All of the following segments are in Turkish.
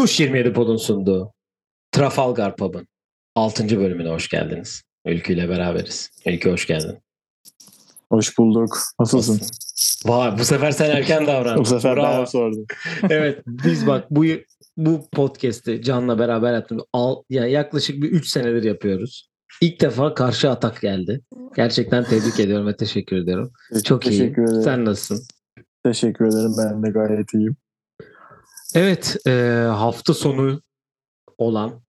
Tuş 27 Pod'un sunduğu Trafalgar Pub'ın 6. bölümüne hoş geldiniz. Ülkü ile beraberiz. Ülkü hoş geldin. Hoş bulduk. Nasılsın? Vay bu sefer sen erken davrandın. Bu sefer Bravo. ben sordum. evet biz bak bu bu podcast'i Can'la beraber yaptım. Al, ya yaklaşık bir 3 senedir yapıyoruz. İlk defa karşı atak geldi. Gerçekten tebrik ediyorum ve teşekkür ediyorum. Çok iyi. Teşekkür ederim. Sen nasılsın? Teşekkür ederim. Ben de gayet iyiyim. Evet, e, hafta sonu olan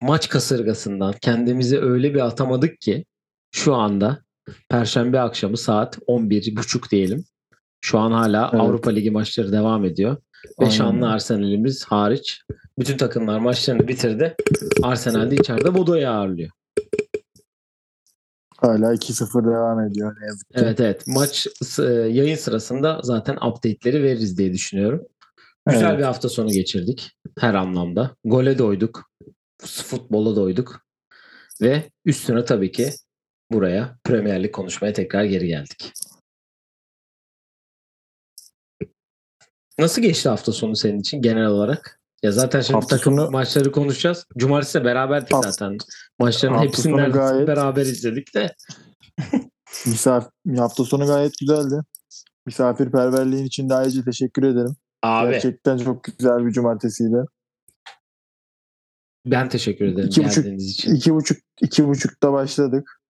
maç kasırgasından kendimizi öyle bir atamadık ki şu anda Perşembe akşamı saat 11.30 diyelim. Şu an hala Evet. Avrupa Ligi maçları devam ediyor. Ve şanlı Arsenal'imiz hariç bütün takımlar maçlarını bitirdi. Arsenal de içeride Bodo'yu ağırlıyor. Hala 2-0 devam ediyor ne yazık ki. Evet evet maç e, yayın sırasında zaten update'leri veririz diye düşünüyorum. Güzel Evet. bir hafta sonu geçirdik her anlamda. Gole doyduk. Futbola doyduk. Ve üstüne tabii ki buraya Premier Lig konuşmaya tekrar geri geldik. Nasıl geçti hafta sonu senin için genel olarak? Ya zaten şimdi Hafta takım sonu- maçları konuşacağız. Cumartesi de beraberdik Hafta- zaten. Maçların hepsini gayet- beraber izledik de. Misafir, hafta sonu gayet güzeldi. Misafirperverliğin için de ayrıca teşekkür ederim. Abi Gerçekten çok güzel bir cumartesiydi. ben teşekkür ederim İki buçuk- geldiğiniz için. İki buçuk, iki buçukta başladık.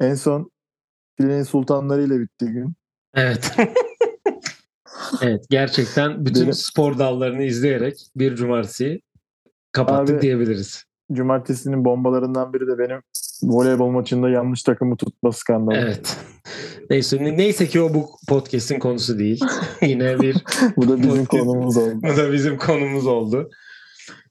En son Filenin Sultanları ile bitti gün. Evet. evet gerçekten bütün Benim- spor dallarını izleyerek bir cumartesi kapattık Abi- diyebiliriz. Cumartesinin bombalarından biri de benim voleybol maçında yanlış takımı tutma skandalı. Evet. Neyse neyse ki o bu podcast'in konusu değil. Yine bir Bu da bizim Podcast- konumuz oldu. bu da bizim konumuz oldu.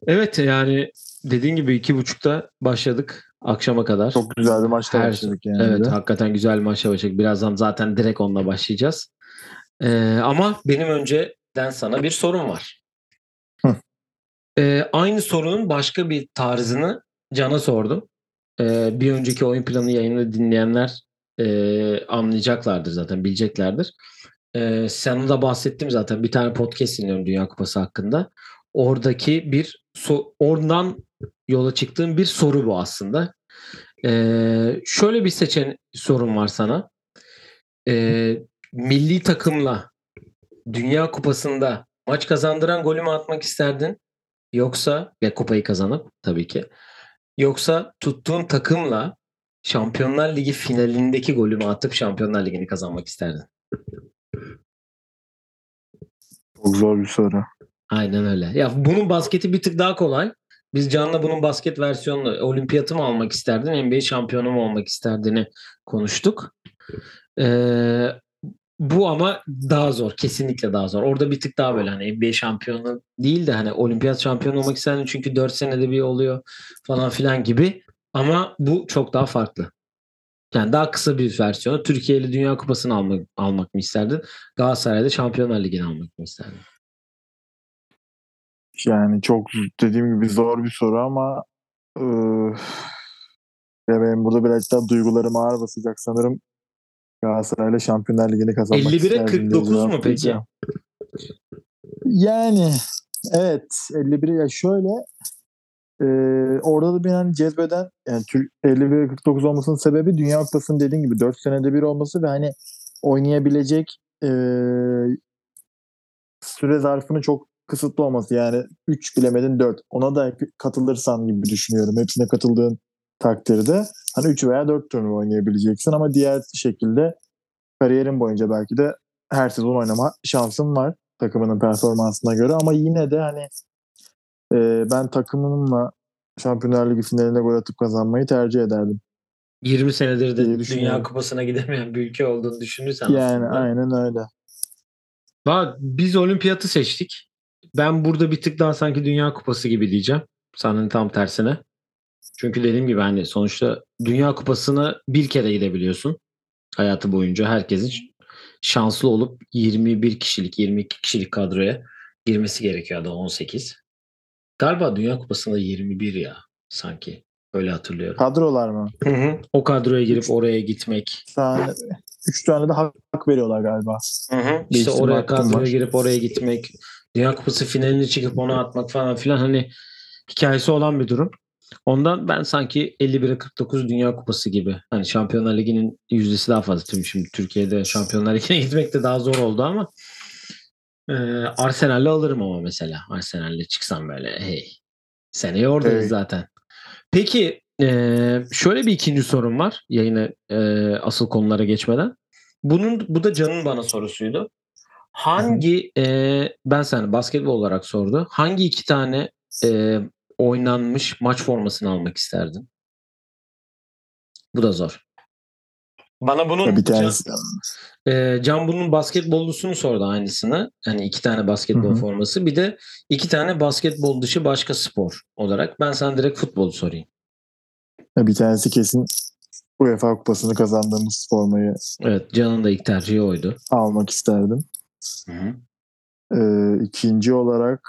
Evet yani dediğin gibi iki buçukta başladık akşama kadar. Çok güzel bir maçta Her- başladık yani. Evet de. hakikaten güzel bir maçla başladık. Birazdan zaten direkt onunla başlayacağız. Ee, ama benim önceden sana bir sorum var. Ee, aynı sorunun başka bir tarzını Can'a sordum. Ee, bir önceki oyun planı yayını dinleyenler e, anlayacaklardır zaten, bileceklerdir. Ee, sana da bahsettim zaten. Bir tane podcast dinliyorum Dünya Kupası hakkında. Oradaki bir so- oradan yola çıktığım bir soru bu aslında. Ee, şöyle bir seçen sorun var sana. Ee, milli takımla Dünya Kupası'nda maç kazandıran golü mü atmak isterdin? Yoksa ya kupayı kazanıp tabii ki. Yoksa tuttuğun takımla Şampiyonlar Ligi finalindeki golü mü atıp Şampiyonlar Ligi'ni kazanmak isterdin? Çok zor bir soru. Aynen öyle. Ya bunun basketi bir tık daha kolay. Biz Can'la bunun basket versiyonunu olimpiyatı mı almak isterdin, NBA şampiyonu mu olmak isterdini konuştuk. Ee, bu ama daha zor. Kesinlikle daha zor. Orada bir tık daha böyle hani NBA şampiyonu değil de hani olimpiyat şampiyonu olmak isterdin çünkü 4 senede bir oluyor falan filan gibi. Ama bu çok daha farklı. Yani daha kısa bir versiyonu. Türkiye'li Dünya Kupası'nı almak, almak mı isterdin? Galatasaray'da Şampiyonlar Ligi'ni almak mı isterdin? Yani çok dediğim gibi zor bir soru ama eee, ya benim burada biraz daha duygularım ağır basacak sanırım. Galatasaray'la Şampiyonlar Ligi'ni kazanmak 51'e isterdim diye 49 mu peki? Yani evet 51 ya şöyle eee, orada da beni hani cezbeden yani Türk 51'e 49 olmasının sebebi Dünya Kupası'nın dediğin gibi 4 senede bir olması ve hani oynayabilecek eee, süre zarfının çok kısıtlı olması. Yani 3 bilemedin 4 ona da katılırsan gibi düşünüyorum. Hepsine katıldığın takdirde hani 3 veya 4 turnuva oynayabileceksin ama diğer şekilde kariyerin boyunca belki de her sezon oynama şansın var takımının performansına göre ama yine de hani e, ben takımımla Şampiyonlar Ligi finalinde gol atıp kazanmayı tercih ederdim. 20 senedir de Dünya. Kupası'na gidemeyen bir ülke olduğunu düşünürsen Yani aslında. aynen öyle. Bak biz olimpiyatı seçtik. Ben burada bir tık daha sanki Dünya Kupası gibi diyeceğim. Senin tam tersine. Çünkü dediğim gibi hani sonuçta Dünya Kupası'na bir kere gidebiliyorsun. Hayatı boyunca herkesin şanslı olup 21 kişilik, 22 kişilik kadroya girmesi gerekiyor da 18. Galiba Dünya Kupası'nda 21 ya sanki. Öyle hatırlıyorum. Kadrolar mı? Hı hı. O kadroya girip oraya gitmek. Tane, üç tane de hak, veriyorlar galiba. İşte Değiştirme oraya hakkım kadroya var. girip oraya gitmek. Dünya Kupası finaline çıkıp onu atmak falan filan hani hikayesi olan bir durum. Ondan ben sanki 51'e 49 Dünya Kupası gibi. Hani Şampiyonlar Ligi'nin yüzdesi daha fazla. Tüm şimdi Türkiye'de Şampiyonlar Ligi'ne gitmek de daha zor oldu ama e, Arsenal'le alırım ama mesela. Arsenal'le çıksam böyle hey. Seneye oradayız Evet. zaten. Peki e, şöyle bir ikinci sorum var. Yayına e, asıl konulara geçmeden. Bunun bu da Can'ın bana sorusuydu. Hangi e, ben sana basketbol olarak sordu. Hangi iki tane e, oynanmış maç formasını almak isterdin? Bu da zor. Bana bunun bir Can, tanesi e, Can bunun basketbollusunu sordu aynısını. Hani iki tane basketbol Hı hı. forması. Bir de iki tane basketbol dışı başka spor olarak. Ben sana direkt futbolu sorayım. ya bir tanesi kesin UEFA kupasını kazandığımız formayı Evet Can'ın da ilk tercihi oydu. almak isterdim. Hı hı. Ee, ikinci olarak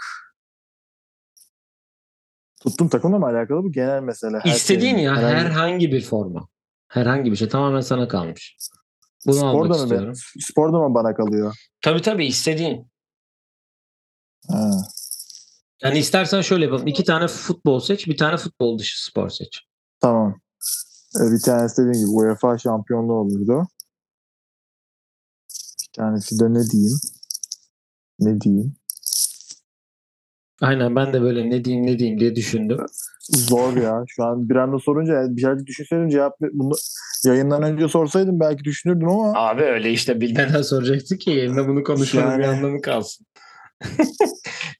tuttuğum takımla mı alakalı bu genel mesele? Her İstediğin şeyin, ya herhangi- herhangi bir forma. Herhangi bir şey tamamen sana kalmış. Bunu Spor almak mı istiyorum. be- Spor da mı bana kalıyor? Tabii tabii istediğin. Ha. Yani istersen şöyle yapalım. İki tane futbol seç, bir tane futbol dışı spor seç. Tamam. Ee, bir tanesi dediğim gibi UEFA şampiyonluğu olurdu. Bir tanesi de ne diyeyim? Ne diyeyim? Aynen ben de böyle ne diyeyim ne diyeyim diye düşündüm. Zor ya. Şu an bir anda sorunca yani birazcık düşünseydim cevap bunu yayından önce sorsaydım belki düşünürdüm ama Abi öyle işte bilmeden soracaktı ki yerine bunu konuşmanın bir Yani- anlamı kalsın.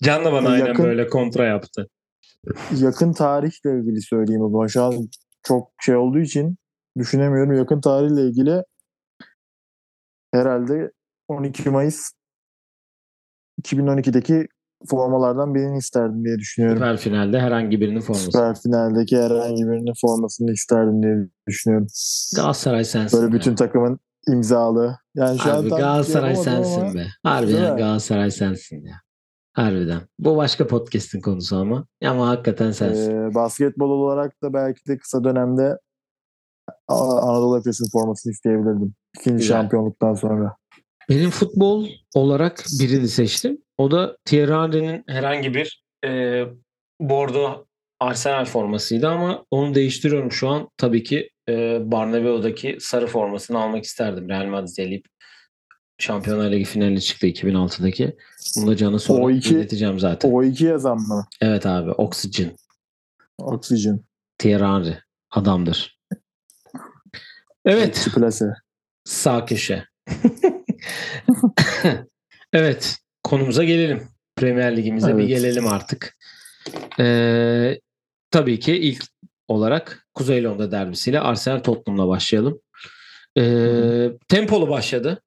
Can da bana aynen Yakın- böyle kontra yaptı. yakın tarihle ilgili söyleyeyim o zaman. Şu an çok şey olduğu için düşünemiyorum. Yakın tarihle ilgili herhalde 12 Mayıs 2012'deki formalardan birini isterdim diye düşünüyorum. Süper finalde herhangi birinin forması. Süper finaldeki herhangi birinin formasını isterdim diye düşünüyorum. Galatasaray sensin. Böyle bütün takımın imzalı. Yani şu an Harbi tam Galatasaray sensin ama be. Harbiden? Galatasaray sensin ya. Harbiden. Bu başka podcast'in konusu ama. Ama hakikaten sensin. Ee, basketbol olarak da belki de kısa dönemde Anadolu Efes'in formasını isteyebilirdim. İkinci Güzel. şampiyonluktan sonra. Benim futbol olarak birini seçtim. O da Thierry Henry'nin herhangi bir e, Bordeaux Arsenal formasıydı ama onu değiştiriyorum şu an. Tabii ki e, Barnabeau'daki sarı formasını almak isterdim. Real Madrid'e eleyip Şampiyonlar Ligi finaline çıktı 2006'daki. Bunu da Can'a sonra O iki- ileteceğim zaten. O iki yazan mı? Evet abi Oxygen. Oxygen. Thierry Henry. Adamdır. Evet. Plase. Sağ köşe. evet. Konumuza gelelim. Premier Ligimize bir Evet. gelelim artık. Ee, tabii ki ilk olarak Kuzey Londra derbisiyle Arsenal Tottenham'la başlayalım. Ee, tempolu başladı.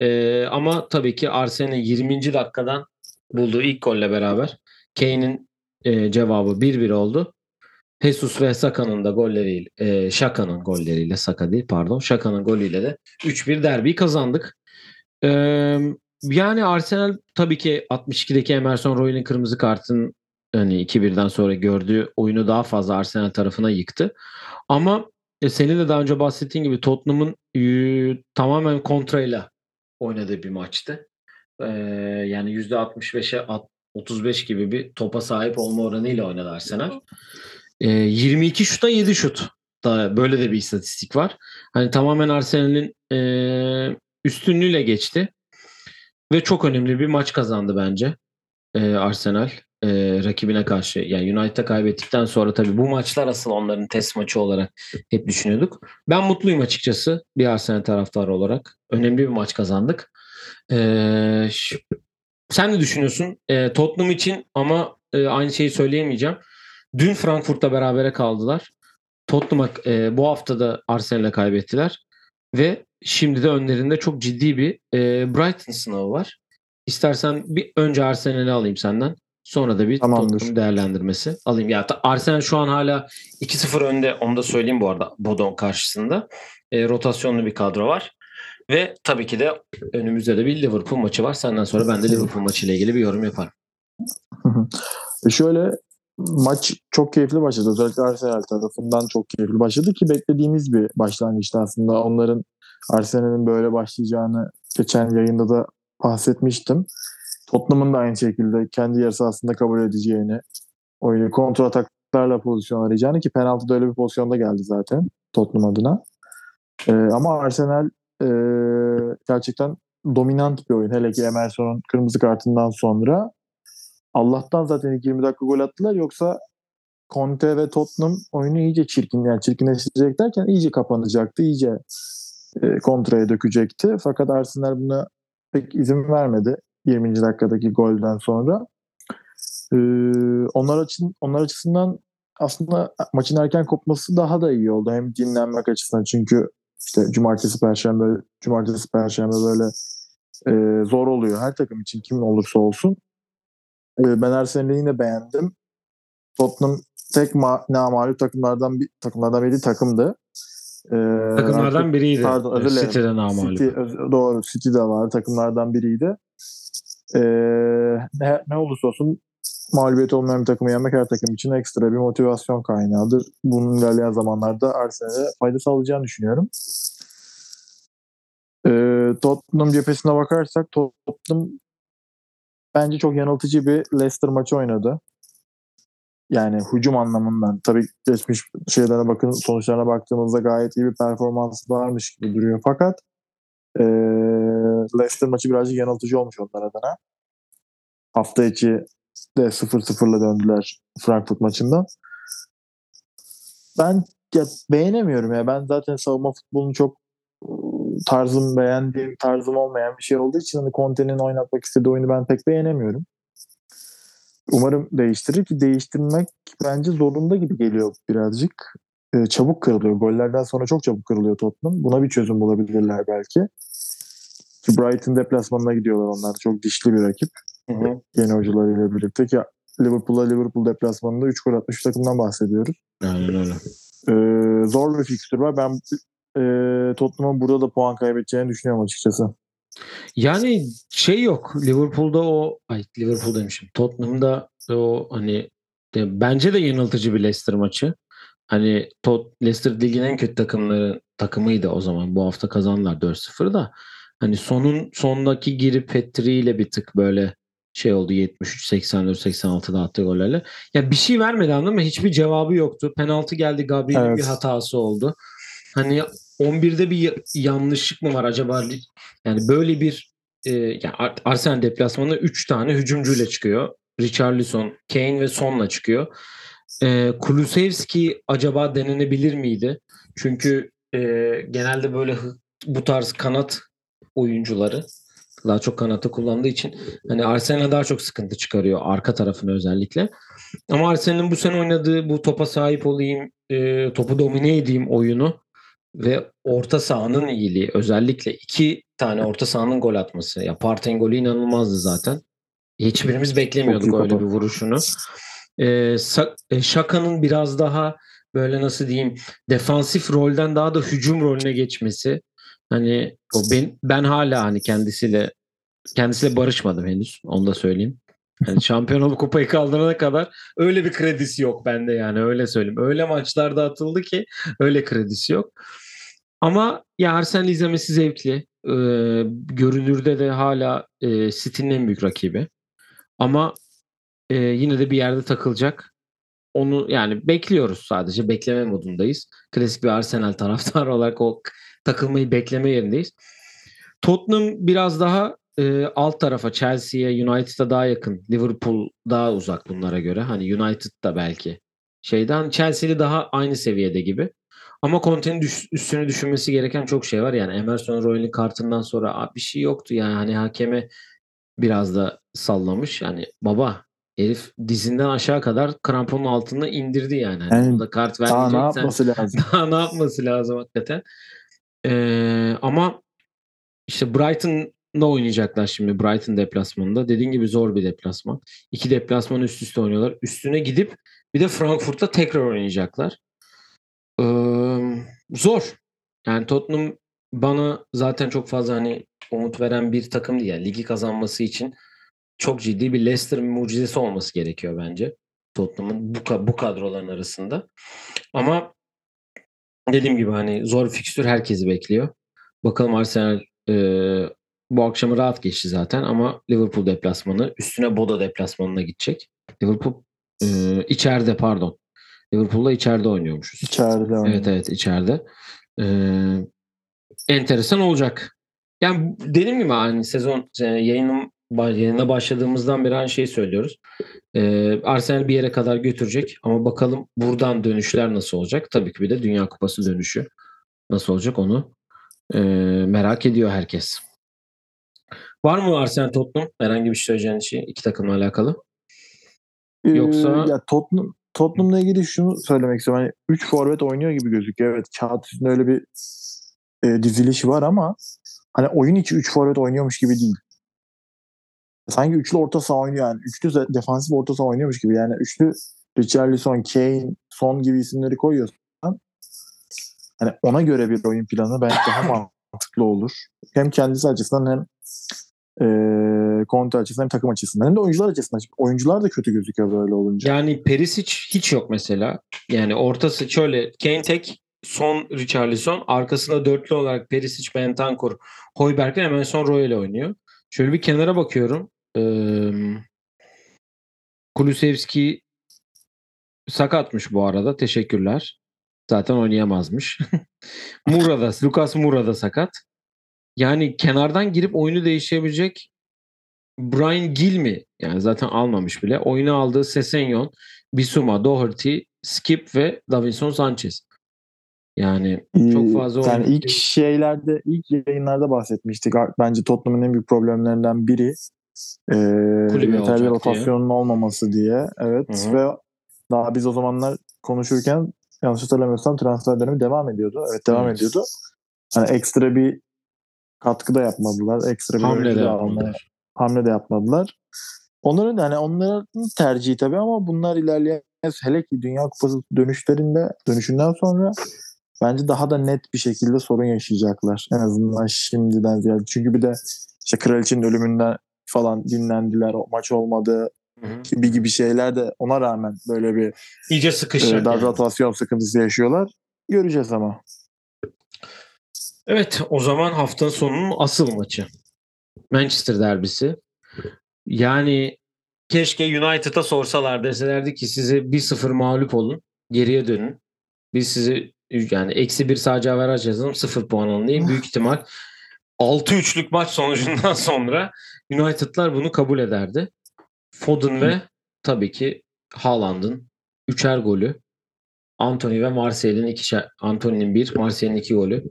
Ee, ama tabii ki Arsenal'in 20. dakikadan bulduğu ilk golle beraber Kane'in e, cevabı 1-1 oldu. Jesus ve Saka'nın da golleriyle, e, Şaka'nın golleriyle, Saka değil pardon, Şaka'nın golüyle de 3-1 derbiyi kazandık. Ee, yani Arsenal tabii ki 62'deki Emerson Royal'in kırmızı kartın hani 2-1'den sonra gördüğü oyunu daha fazla Arsenal tarafına yıktı. Ama e, senin de daha önce bahsettiğin gibi Tottenham'ın e, tamamen kontrayla oynadığı bir maçtı. Ee, yani %65'e at- 35 gibi bir topa sahip olma oranıyla oynadı Arsenal. Ee, 22 şuta 7 şut. Da böyle de bir istatistik var. Hani tamamen Arsenal'in e, üstünlüğüyle geçti. Ve çok önemli bir maç kazandı bence e, Arsenal e, rakibine karşı. Yani United'a kaybettikten sonra tabii bu maçlar asıl onların test maçı olarak hep düşünüyorduk. Ben mutluyum açıkçası bir Arsenal taraftarı olarak. Önemli bir maç kazandık. E, sen ne düşünüyorsun? E, Tottenham için ama e, aynı şeyi söyleyemeyeceğim. Dün Frankfurt'ta berabere kaldılar. Tottenham'a e, bu hafta da Arsenal'e kaybettiler. Ve şimdi de önlerinde çok ciddi bir e, Brighton sınavı var. İstersen bir önce Arsenal'i alayım senden. Sonra da bir Tamamdır. Tottenham değerlendirmesi alayım. Ya Arsenal şu an hala 2-0 önde. Onu da söyleyeyim bu arada Bodon karşısında. E, rotasyonlu bir kadro var. Ve tabii ki de önümüzde de bir Liverpool maçı var. Senden sonra ben de Liverpool maçıyla ilgili bir yorum yaparım. E şöyle maç çok keyifli başladı. Özellikle Arsenal tarafından çok keyifli başladı ki beklediğimiz bir başlangıçtı aslında. Onların Arsenal'in böyle başlayacağını geçen yayında da bahsetmiştim. Tottenham'ın da aynı şekilde kendi yarı sahasında kabul edeceğini, oyunu kontrol ataklarla pozisyon arayacağını ki penaltıda öyle bir pozisyonda geldi zaten Tottenham adına. Ee, ama Arsenal e, gerçekten dominant bir oyun. Hele ki Emerson'un kırmızı kartından sonra. Allah'tan zaten ilk 20 dakika gol attılar. Yoksa Conte ve Tottenham oyunu iyice çirkin yani çirkinleştirecek derken iyice kapanacaktı. iyice e, kontraya dökecekti. Fakat Arsenal buna pek izin vermedi 20. dakikadaki golden sonra. Ee, onlar açın onlar açısından aslında maçın erken kopması daha da iyi oldu. Hem dinlenmek açısından çünkü işte cumartesi perşembe cumartesi perşembe böyle e, zor oluyor her takım için kim olursa olsun. E, ben Arsenal'i yine beğendim. Tottenham tek ma- namalup takımlardan bir takımlardan biri takımdı. Ee, takımlardan biriydi. Pardon özür dilerim. City'den namalup. City, doğru City de var takımlardan biriydi. Ee, ne, ne olursa olsun mağlubiyet olmayan bir takımı yenmek her takım için ekstra bir motivasyon kaynağıdır. Bunun ilerleyen zamanlarda Arsenal'e fayda sağlayacağını düşünüyorum. Ee, Tottenham cephesine bakarsak Tottenham bence çok yanıltıcı bir Leicester maçı oynadı. Yani hücum anlamından tabii geçmiş şeylere bakın sonuçlarına baktığımızda gayet iyi bir performans varmış gibi duruyor. Fakat e, Leicester maçı birazcık yanıltıcı olmuş onlar adına. Hafta içi de 0-0'la döndüler Frankfurt maçından. Ben ya, beğenemiyorum ya. Ben zaten savunma futbolunu çok tarzım beğendiğim, tarzım olmayan bir şey olduğu için hani Conte'nin oynatmak istediği oyunu ben pek beğenemiyorum. Umarım değiştirir ki değiştirmek bence zorunda gibi geliyor birazcık. Ee, çabuk kırılıyor. Gollerden sonra çok çabuk kırılıyor Tottenham. Buna bir çözüm bulabilirler belki. Ki Brighton deplasmanına gidiyorlar onlar. Çok dişli bir rakip. Hı hı. Yeni hocalarıyla birlikte ki Liverpool'a Liverpool deplasmanında 3 gol atmış takımdan bahsediyoruz. Aynen öyle. Ee, zor bir fikstür var. Ben e, Tottenham'ın burada da puan kaybedeceğini düşünüyorum açıkçası. Yani şey yok. Liverpool'da o ay Liverpool demişim. Tottenham'da o hani de, bence de yanıltıcı bir Leicester maçı. Hani Tot, Leicester ligin en kötü takımları takımıydı o zaman. Bu hafta kazandılar 4-0 da. Hani sonun sondaki girip Petri ile bir tık böyle şey oldu 73 84 86'da attığı gollerle. Ya bir şey vermedi anladın mı? Hiçbir cevabı yoktu. Penaltı geldi Gabriel'in evet. bir hatası oldu. Hani 11'de bir yanlışlık mı var acaba? Yani böyle bir e, yani Arsenal deplasmanında 3 tane hücumcuyla çıkıyor. Richarlison, Kane ve Son'la çıkıyor. E, Kulusevski acaba denenebilir miydi? Çünkü e, genelde böyle bu tarz kanat oyuncuları daha çok kanatı kullandığı için hani Arsenal daha çok sıkıntı çıkarıyor arka tarafını özellikle. Ama Arsenal'in bu sene oynadığı bu topa sahip olayım, e, topu domine edeyim oyunu ve orta sahanın iyiliği özellikle iki tane orta sahanın gol atması. Ya Partey golü inanılmazdı zaten. Hiçbirimiz beklemiyorduk öyle bir vuruşunu. Ee, Şaka'nın biraz daha böyle nasıl diyeyim defansif rolden daha da hücum rolüne geçmesi. Hani o ben ben hala hani kendisiyle kendisiyle barışmadım henüz. Onu da söyleyeyim. Yani şampiyon olup kupayı kaldırana kadar öyle bir kredisi yok bende yani öyle söyleyeyim. Öyle maçlarda atıldı ki öyle kredisi yok. Ama ya Arsenal izlemesi zevkli. Ee, görünürde de hala e, City'nin en büyük rakibi. Ama e, yine de bir yerde takılacak. Onu yani bekliyoruz sadece. Bekleme modundayız. Klasik bir Arsenal taraftarı olarak o takılmayı bekleme yerindeyiz. Tottenham biraz daha e, alt tarafa Chelsea'ye, United'a daha yakın. Liverpool daha uzak bunlara göre. Hani United da belki şeyden Chelsea'li daha aynı seviyede gibi. Ama Conte'nin düş, üstüne düşünmesi gereken çok şey var. Yani Emerson Royal'in kartından sonra bir şey yoktu yani. Hani hakeme biraz da sallamış. Yani baba herif dizinden aşağı kadar kramponun altında indirdi yani. yani yani da kart daha ne yapması lazım? Daha ne yapması lazım hakikaten. Ee, ama işte Brighton'la oynayacaklar şimdi Brighton deplasmanında. Dediğin gibi zor bir deplasman. İki deplasman üst üste oynuyorlar. Üstüne gidip bir de Frankfurt'ta tekrar oynayacaklar. Ee, zor. Yani Tottenham bana zaten çok fazla hani umut veren bir takım değil. Yani ligi kazanması için çok ciddi bir Leicester mucizesi olması gerekiyor bence. Tottenham'ın bu, bu kadroların arasında. Ama dediğim gibi hani zor fikstür herkesi bekliyor. Bakalım Arsenal Bu akşamı rahat geçti zaten ama Liverpool deplasmanı üstüne Boda deplasmanına gidecek. Liverpool e, içeride pardon. Liverpool'da içeride oynuyormuşuz. İçeride oynuyor. Evet evet içeride. E, enteresan olacak. Yani dediğim gibi aynı sezon e, yayınım yayına başladığımızdan beri aynı şeyi söylüyoruz. E, Arsenal bir yere kadar götürecek ama bakalım buradan dönüşler nasıl olacak? Tabii ki bir de Dünya Kupası dönüşü nasıl olacak onu e, merak ediyor herkes. Var mı Arsenal Tottenham? Herhangi bir şey söyleyeceğin şey iki takımla alakalı? Ee, Yoksa- ya Tottenham Tottenham'la ilgili şunu söylemek istiyorum. Hani 3 forvet oynuyor gibi gözüküyor. Evet kağıt üstünde öyle bir e, diziliş var ama hani oyun içi 3 forvet oynuyormuş gibi değil. Sanki üçlü orta saha oynuyor yani. Üçlü defansif orta saha oynuyormuş gibi. Yani üçlü Richarlison, Kane, Son gibi isimleri koyuyorsan hani ona göre bir oyun planı bence daha mantıklı olur. Hem kendisi açısından hem e, Conte açısından hem takım açısından hem de oyuncular açısından. Oyuncular da kötü gözüküyor böyle olunca. Yani Perisic hiç yok mesela. Yani ortası şöyle Kane tek son Richarlison arkasında dörtlü olarak Perisic, Bentancur, Hoiberg ve hemen son Royal oynuyor. Şöyle bir kenara bakıyorum. Ee, Kulusevski sakatmış bu arada. Teşekkürler. Zaten oynayamazmış. Murada, Lucas Murada sakat. Yani kenardan girip oyunu değiştirebilecek Brian Gill mi? Yani zaten almamış bile. Oyunu aldığı Sesenyon, Bisuma, Doherty, Skip ve Davinson Sanchez. Yani çok Ee, fazla Yani ilk şeylerde, ilk yayınlarda bahsetmiştik. Bence Tottenham'ın en büyük problemlerinden biri e, yeterli diye. rotasyonun olmaması diye. Evet Hı hı. ve daha biz o zamanlar konuşurken yanlış hatırlamıyorsam transfer dönemi devam ediyordu. Evet devam Evet. ediyordu. Hani ekstra bir katkı da yapmadılar. Ekstra bir hamle de yapmadılar. hamle de yapmadılar. Onların hani onların tercihi tabii ama bunlar ilerleyen hele ki Dünya Kupası dönüşlerinde dönüşünden sonra bence daha da net bir şekilde sorun yaşayacaklar. En azından şimdiden ziyade. Çünkü bir de işte kraliçenin ölümünden falan dinlendiler. O maç olmadı gibi gibi şeyler de ona rağmen böyle bir İyice e, sıkışacak. dar yani. sıkıntısı yaşıyorlar. Göreceğiz ama. Evet o zaman haftanın sonunun asıl maçı. Manchester derbisi. Yani keşke United'a sorsalar deselerdi ki size 1-0 mağlup olun. Geriye dönün. Biz sizi yani eksi bir sadece averaj yazalım 0 puan alın diye. Büyük ihtimal 6-3'lük maç sonucundan sonra United'lar bunu kabul ederdi. Foden ve tabii ki Haaland'ın üçer golü. Anthony ve Martial'in ikişer. Anthony'nin bir, Martial'in iki golü.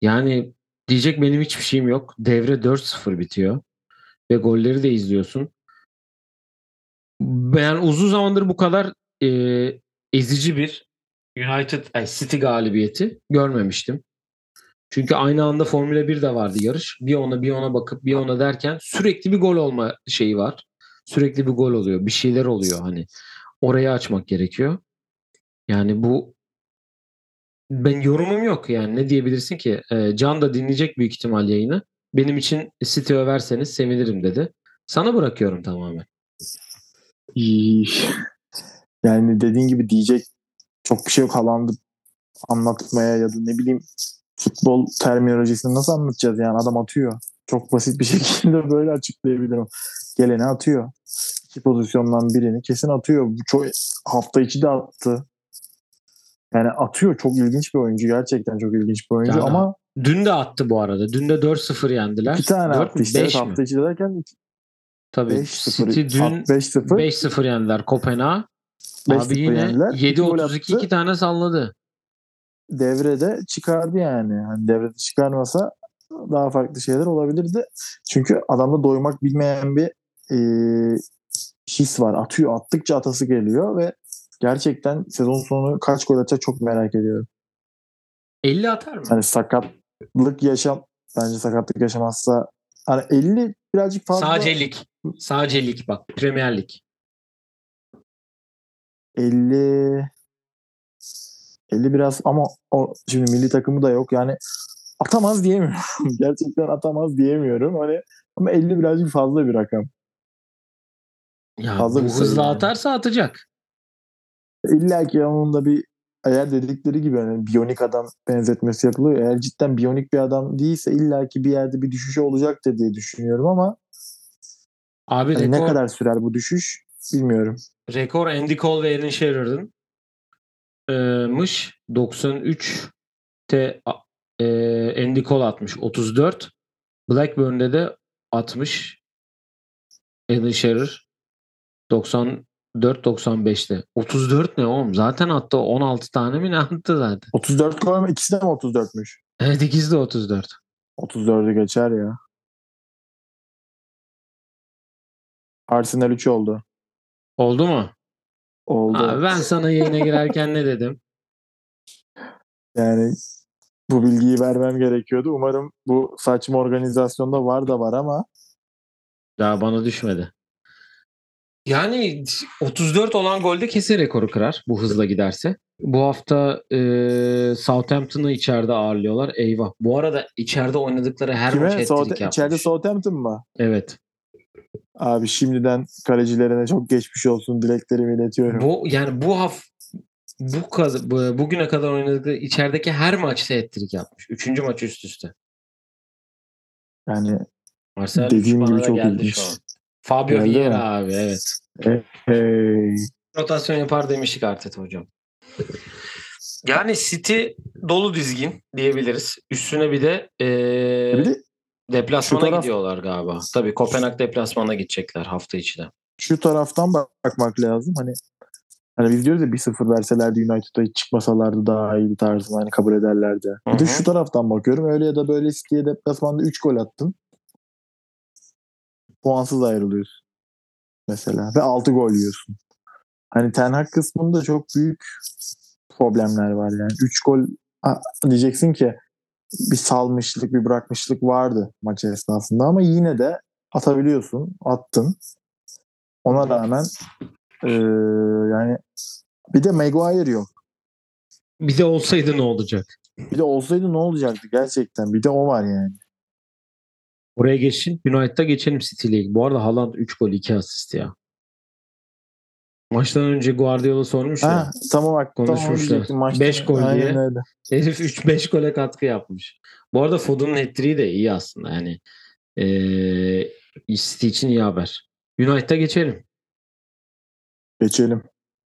Yani diyecek benim hiçbir şeyim yok. Devre 4-0 bitiyor. Ve golleri de izliyorsun. Ben uzun zamandır bu kadar e, ezici bir United, ay City galibiyeti görmemiştim. Çünkü aynı anda Formula 1 de vardı yarış. Bir ona bir ona bakıp bir ona derken sürekli bir gol olma şeyi var. Sürekli bir gol oluyor. Bir şeyler oluyor hani. Orayı açmak gerekiyor. Yani bu ben yorumum yok yani ne diyebilirsin ki? Ee, Can da dinleyecek büyük ihtimal yayını. Benim için City överseniz sevinirim dedi. Sana bırakıyorum tamamen. Yani dediğin gibi diyecek çok bir şey yok Haaland'ı anlatmaya ya da ne bileyim futbol terminolojisini nasıl anlatacağız yani adam atıyor. Çok basit bir şekilde böyle açıklayabilirim. Geleni atıyor. İki pozisyondan birini kesin atıyor. Çok hafta içi de attı. Yani atıyor. Çok ilginç bir oyuncu. Gerçekten çok ilginç bir oyuncu Ya, ama Dün de attı bu arada. Dün de 4-0 yendiler. iki tane 4 attı işte. beş Evet, mi? hafta içi derken Tabii. 5-0. City dün 5-0. 5-0 yendiler Kopenhag. 5-0 Abi yine yendiler. İki gol 7-32 attı. iki tane salladı. devrede çıkardı yani. Hani devrede çıkarmasa daha farklı şeyler olabilirdi. Çünkü adamda doymak bilmeyen bir e, his var. Atıyor. Attıkça atası geliyor ve gerçekten sezon sonu kaç gol atacak çok merak ediyorum. 50 atar mı? Hani sakatlık yaşam bence sakatlık yaşamazsa hani 50 birazcık fazla Sadece lig. Sadece lig bak. Premier Lig. 50 50 biraz ama o şimdi milli takımı da yok yani atamaz diyemiyorum. Gerçekten atamaz diyemiyorum. Hani ama 50 birazcık fazla bir rakam. Ya Fazla bu hızla yani. atarsa atacak. İlla ki onun da bir eğer dedikleri gibi hani biyonik adam benzetmesi yapılıyor. Eğer cidden biyonik bir adam değilse illaki bir yerde bir düşüşü olacaktır diye düşünüyorum ama Abi hani rekor, ne kadar sürer bu düşüş bilmiyorum. rekor Andy Cole ve Alan Shearer'ın e, mış 93 te e, Andy Cole atmış 34 Blackburn'de de 60 Alan Shearer 94 95'te. 34 ne oğlum? Zaten attı 16 tane mi ne attı zaten? 34 gol mü? İkisi de mi 34'müş? Evet ikisi de 34. 34'ü geçer ya. Arsenal 3 oldu. Oldu mu? Oldu. Abi ben sana yayına girerken ne dedim? Yani bu bilgiyi vermem gerekiyordu. Umarım bu saçma organizasyonda var da var ama Daha bana düşmedi. Yani 34 olan golde kesin rekoru kırar bu hızla giderse. Bu hafta e, Southampton'ı içeride ağırlıyorlar. Eyvah. Bu arada içeride oynadıkları her maç kime? hat-trick Sout- yapmış. içeride Southampton mı? Evet. Abi şimdiden kalecilerine çok geçmiş olsun dileklerimi iletiyorum. Bu yani bu haf bu, kaz- bu bugüne kadar oynadıkları içerideki her maçta hat-trick yapmış. Üçüncü maç üst üste. Yani Marcel Dediğim gibi çok geldi ilginç. Fabio Geldi Vieira mi? abi evet. hey, rotasyon yapar demiştik Arteta hocam. Yani City dolu dizgin diyebiliriz. Üstüne bir de eee, bir de deplasmana taraf- gidiyorlar galiba. Tabii Kopenhag deplasmana gidecekler hafta içi de. şu taraftan bak- bakmak lazım. Hani hani biz diyoruz ya 1-0 verselerdi United'a hiç çıkmasalardı daha iyi tarzında hani kabul ederlerdi. Bir Hı de şu taraftan bakıyorum. Öyle ya da böyle City'ye deplasmanda 3 gol attın. Puansız ayrılıyorsun. Mesela. Ve 6 gol yiyorsun. Hani Ten Hag kısmında çok büyük problemler var yani. 3 gol ha, diyeceksin ki bir salmışlık, bir bırakmışlık vardı maç esnasında ama yine de atabiliyorsun. Attın. Ona rağmen eee, yani bir de Maguire yok. Bir de olsaydı ne olacak? Bir de olsaydı ne olacaktı gerçekten? Bir de o var yani. Oraya geçin. United'a geçelim City ile. Bu arada Haaland 3 gol 2 asist ya. Maçtan önce Guardiola sormuş ya. Ha, tamam bak. Tamam Konuşmuşlar. Maçta- Beş gol Aynen diye. öyle. Herif 3-5 gole katkı yapmış. Bu arada Foden'ın hat-trick'i de iyi aslında. Yani eee City için iyi haber. United'a geçelim. Geçelim.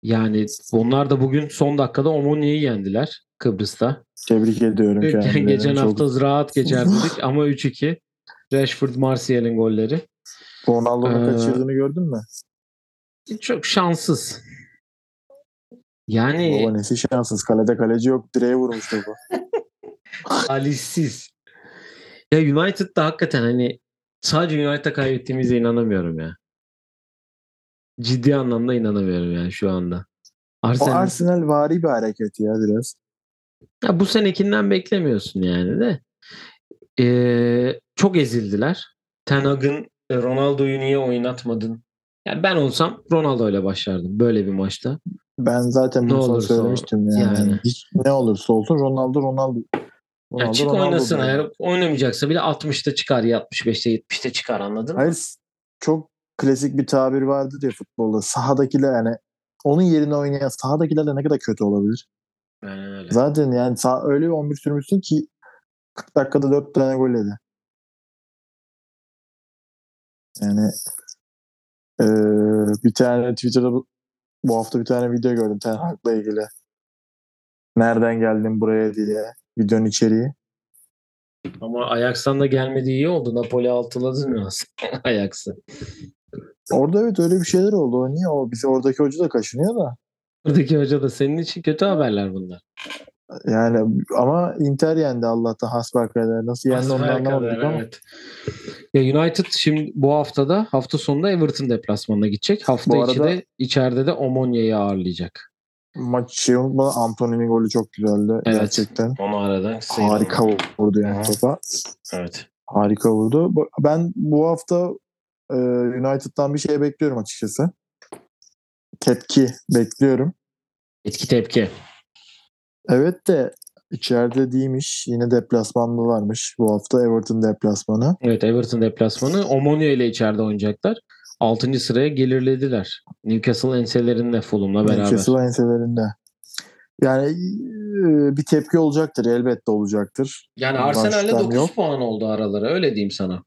Yani onlar da bugün son dakikada Omonia'yı yendiler Kıbrıs'ta. Tebrik ediyorum kendilerini. Geçen Çok- hafta rahat geçer dedik ama 3-2. Rashford Martial'in golleri. Ronaldo'nun Ee, kaçırdığını gördün mü? Çok şanssız. Yani Baba nesi şanssız. Kalede kaleci yok. Direğe vurmuş topu. talihsiz. Ya United'da hakikaten hani sadece United'a kaybettiğimize inanamıyorum ya. Ciddi anlamda inanamıyorum yani şu anda. O Arsenal, Arsenal vari bir hareket ya biraz. ya bu senekinden beklemiyorsun yani de. Ee, çok ezildiler. Ten Hag'ın e, Ronaldo'yu niye oynatmadın? Ya ben olsam Ronaldo ile başlardım böyle bir maçta. Ben zaten Ne bunu söylemiştim yani. yani. Hiç ne olursa olsun Ronaldo Ronaldo. Ya Ronaldo, çık Ronaldo oynasın eğer oynamayacaksa bile 60'ta çıkar ya 65'te 70'te çıkar anladın mı? Hayır çok klasik bir tabir vardır ya futbolda. Sahadakiler yani onun yerine oynayan sahadakiler de ne kadar kötü olabilir. Aynen öyle. Zaten yani sağ, öyle bir 11 sürmüşsün ki 40 dakikada 4 tane gol yedi. Yani eee, bir tane Twitter'da bu, bu hafta bir tane video gördüm Ten Hag'la ilgili. Nereden geldin buraya diye videonun içeriği. Ama Ajax'tan da gelmediği iyi oldu. Napoli altıladı biraz Ajax'ı. Orada evet öyle bir şeyler oldu. O niye? O bizi oradaki hoca da kaşınıyor da. Buradaki hoca da senin için kötü haberler bunlar. Yani ama Inter yendi Allah'tan hasbelkader. Nasıl yendi Hasbelkader, anlamadık ama. evet. Ya United şimdi bu haftada hafta sonunda Everton deplasmanına gidecek. Hafta Bu içi arada- de içeride de Omonia'yı ağırlayacak. Maç şey unutma Antony'nin golü çok güzeldi. Evet. Gerçekten. Onu aradan Harika vurdu yani Aha. topa. Evet. Harika vurdu. Ben bu hafta e, United'dan bir şey bekliyorum açıkçası. Tepki bekliyorum. Etki tepki. Evet de içeride değilmiş. Yine deplasmanlı varmış. Bu hafta Everton deplasmanı. Evet Everton deplasmanı. Omonia ile içeride oynayacaklar. 6. sıraya gelirlediler. Newcastle enselerinde Fulham'la beraber. Newcastle enselerinde. Yani e, bir tepki olacaktır. Elbette olacaktır. Yani Arsenal'le şüphem 9 yok. puan oldu araları öyle diyeyim sana.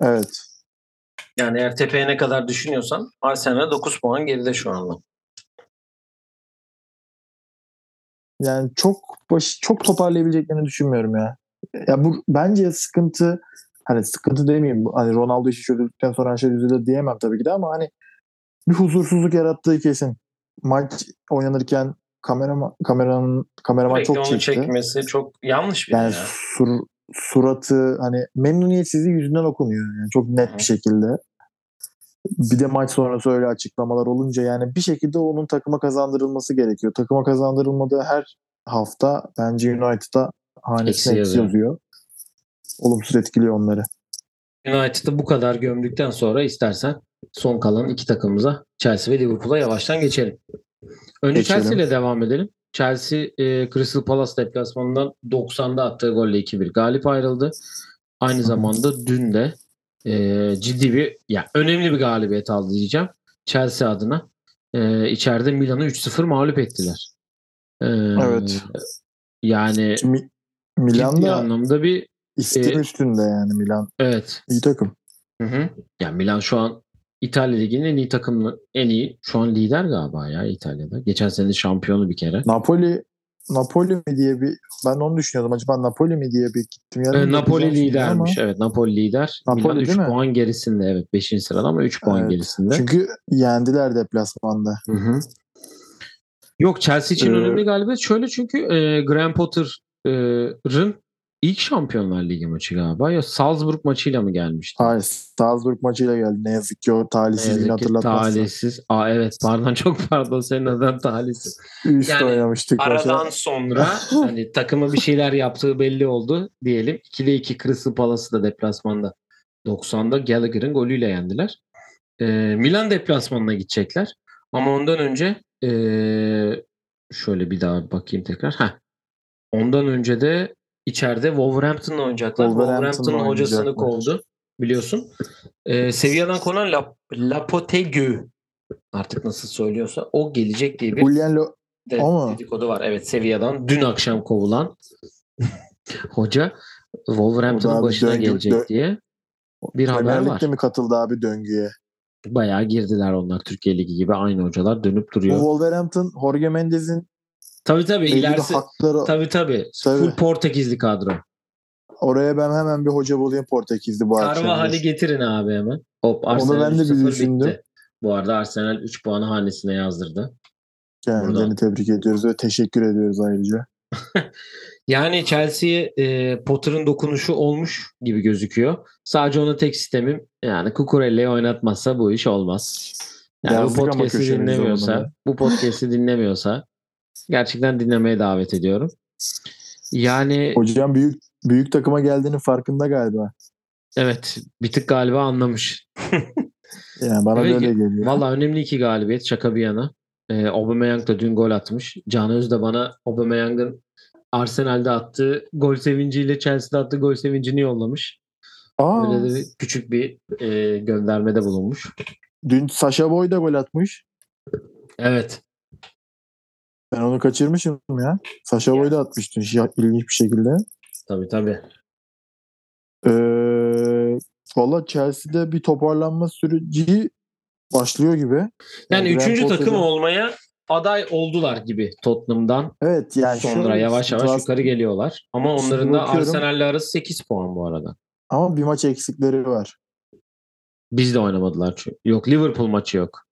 Evet. Yani eğer tepeye ne kadar düşünüyorsan Arsenal 9 puan geride şu anda. Yani çok baş, çok toparlayabileceklerini düşünmüyorum ya. Ya bu bence sıkıntı hani sıkıntı demeyeyim. Hani Ronaldo işi çözüldükten sonra her şey düzelir diyemem tabii ki de ama hani bir huzursuzluk yarattığı kesin. Maç oynanırken kamera kameranın kameraman Sürekli çok onu çekti. çekmesi çok yanlış bir Yani şey ya. sur- suratı hani memnuniyetsizliği yüzünden okunuyor. Yani çok net Hı. bir şekilde. Bir de maç sonrası öyle açıklamalar olunca yani bir şekilde onun takıma kazandırılması gerekiyor. Takıma kazandırılmadığı her hafta bence United'a hanesine Eksi yazıyor. Olumsuz etkiliyor onları. United'ı bu kadar gömdükten sonra istersen son kalan iki takımımıza Chelsea ve Liverpool'a yavaştan geçelim. Önce Geçelim. Chelsea ile devam edelim. Chelsea e, Crystal Palace deplasmanından 90'da attığı golle 2-1 galip ayrıldı. Aynı zamanda dün de e, ciddi bir ya önemli bir galibiyet aldı diyeceğim. Chelsea adına. E, içeride Milan'ı 3-0 mağlup ettiler. E, Evet. Yani ciddi Milan'da anlamda bir istim e, üstünde yani Milan. evet iyi takım. Hı hı. Ya Milan şu an İtalya Ligi'nin en iyi takımı, en iyi şu an lider galiba ya İtalya'da. Geçen sene şampiyonu bir kere. Napoli Napoli mi diye bir ben onu düşünüyordum. Acaba Napoli mi diye bir gittim. Yarın Ee, Napoli şimdi ama- lidermiş. Evet Napoli lider. Napoli Milan 3 değil mi? puan gerisinde. Evet 5. sırada ama 3 puan Evet. gerisinde. Çünkü yendiler deplasmanda. Hı hı. Yok Chelsea için Ee, önemli galibiyet. Şöyle çünkü e, Graham Potter'ın ilk Şampiyonlar Ligi maçı galiba. Ya Salzburg maçıyla mı gelmişti? Hayır, Salzburg maçıyla geldi. Ne yazık ki o talihsizliğini hatırlatmazsa. talihsiz. Aa evet pardon çok pardon senin adın talihsiz. Üst Yani oynamıştık Aradan maça. sonra hani takıma bir şeyler yaptığı belli oldu diyelim. 2'de 2 Crystal Palace'ı da deplasmanda 90'da Gallagher'ın golüyle yendiler. Ee, Milan deplasmanına gidecekler. Ama ondan önce ee, şöyle bir daha bakayım tekrar. Heh. Ondan önce de içeride Wolverhampton'la oynayacaklar. Wolverhampton'la Wolverhampton'ın hocasını kovdu biliyorsun. Ee, seviyeden konan La, Lapotegui artık nasıl söylüyorsa o gelecek diye bir Julian Lo- de- mu? dedikodu var. Evet Sevilla'dan dün akşam kovulan hoca Wolverhampton'ın başına döngü- gelecek dö- diye bir haber var. Mi katıldı abi döngüye? Bayağı girdiler onlar Türkiye Ligi gibi aynı hocalar dönüp Bu duruyor. Wolverhampton Jorge Mendes'in Tabii tabii belli ilerisi hakları tabii tabii. Tabii. Full Portekizli kadro. oraya ben hemen bir hoca bulayım Portekizli bu akşam. Carvajal'i getirin abi hemen. Hop Onu Arsenal ben de bir 3-0 düşündüm. bitti. Bu arada Arsenal 3 puanı hanesine yazdırdı. Kendilerini Buradan. tebrik ediyoruz ve teşekkür ediyoruz ayrıca. Yani Chelsea'ye e, Potter'ın dokunuşu olmuş gibi gözüküyor. Sadece onun tek sistemim yani Kukurelli'yi oynatmazsa bu iş olmaz. Yani bu Yazdık podcast'i onu dinlemiyorsa, bu podcast'i dinlemiyorsa gerçekten dinlemeye davet ediyorum. Yani Hocam büyük büyük takıma geldiğinin farkında galiba. evet bir tık galiba anlamış. Yani bana Evet, öyle geliyor. Valla önemli iki galibiyet şaka bir yana. Ee, Aubameyang da dün gol atmış. Can Öz de bana Aubameyang'ın Arsenal'de attığı gol sevinciyle Chelsea'de attığı gol sevincini yollamış. Aa, Böyle de bir, küçük bir e, göndermede bulunmuş. dün Sasha Boy da gol atmış. Evet. Ben onu kaçırmışım ya. Sasha Boy da atmış dün ya, ilginç bir şekilde. Tabii tabii. Ee, Valla Chelsea'de bir toparlanma süreci başlıyor gibi. Yani Graham üçüncü takım Potter'ın- olmaya aday oldular gibi Tottenham'dan Evet yani sonra yavaş yavaş biraz- yukarı geliyorlar. Ama onların da. Arsenal'le arası 8 puan bu arada. Ama bir maç eksikleri var. Biz de oynamadılar çünkü. Yok Liverpool maçı yok.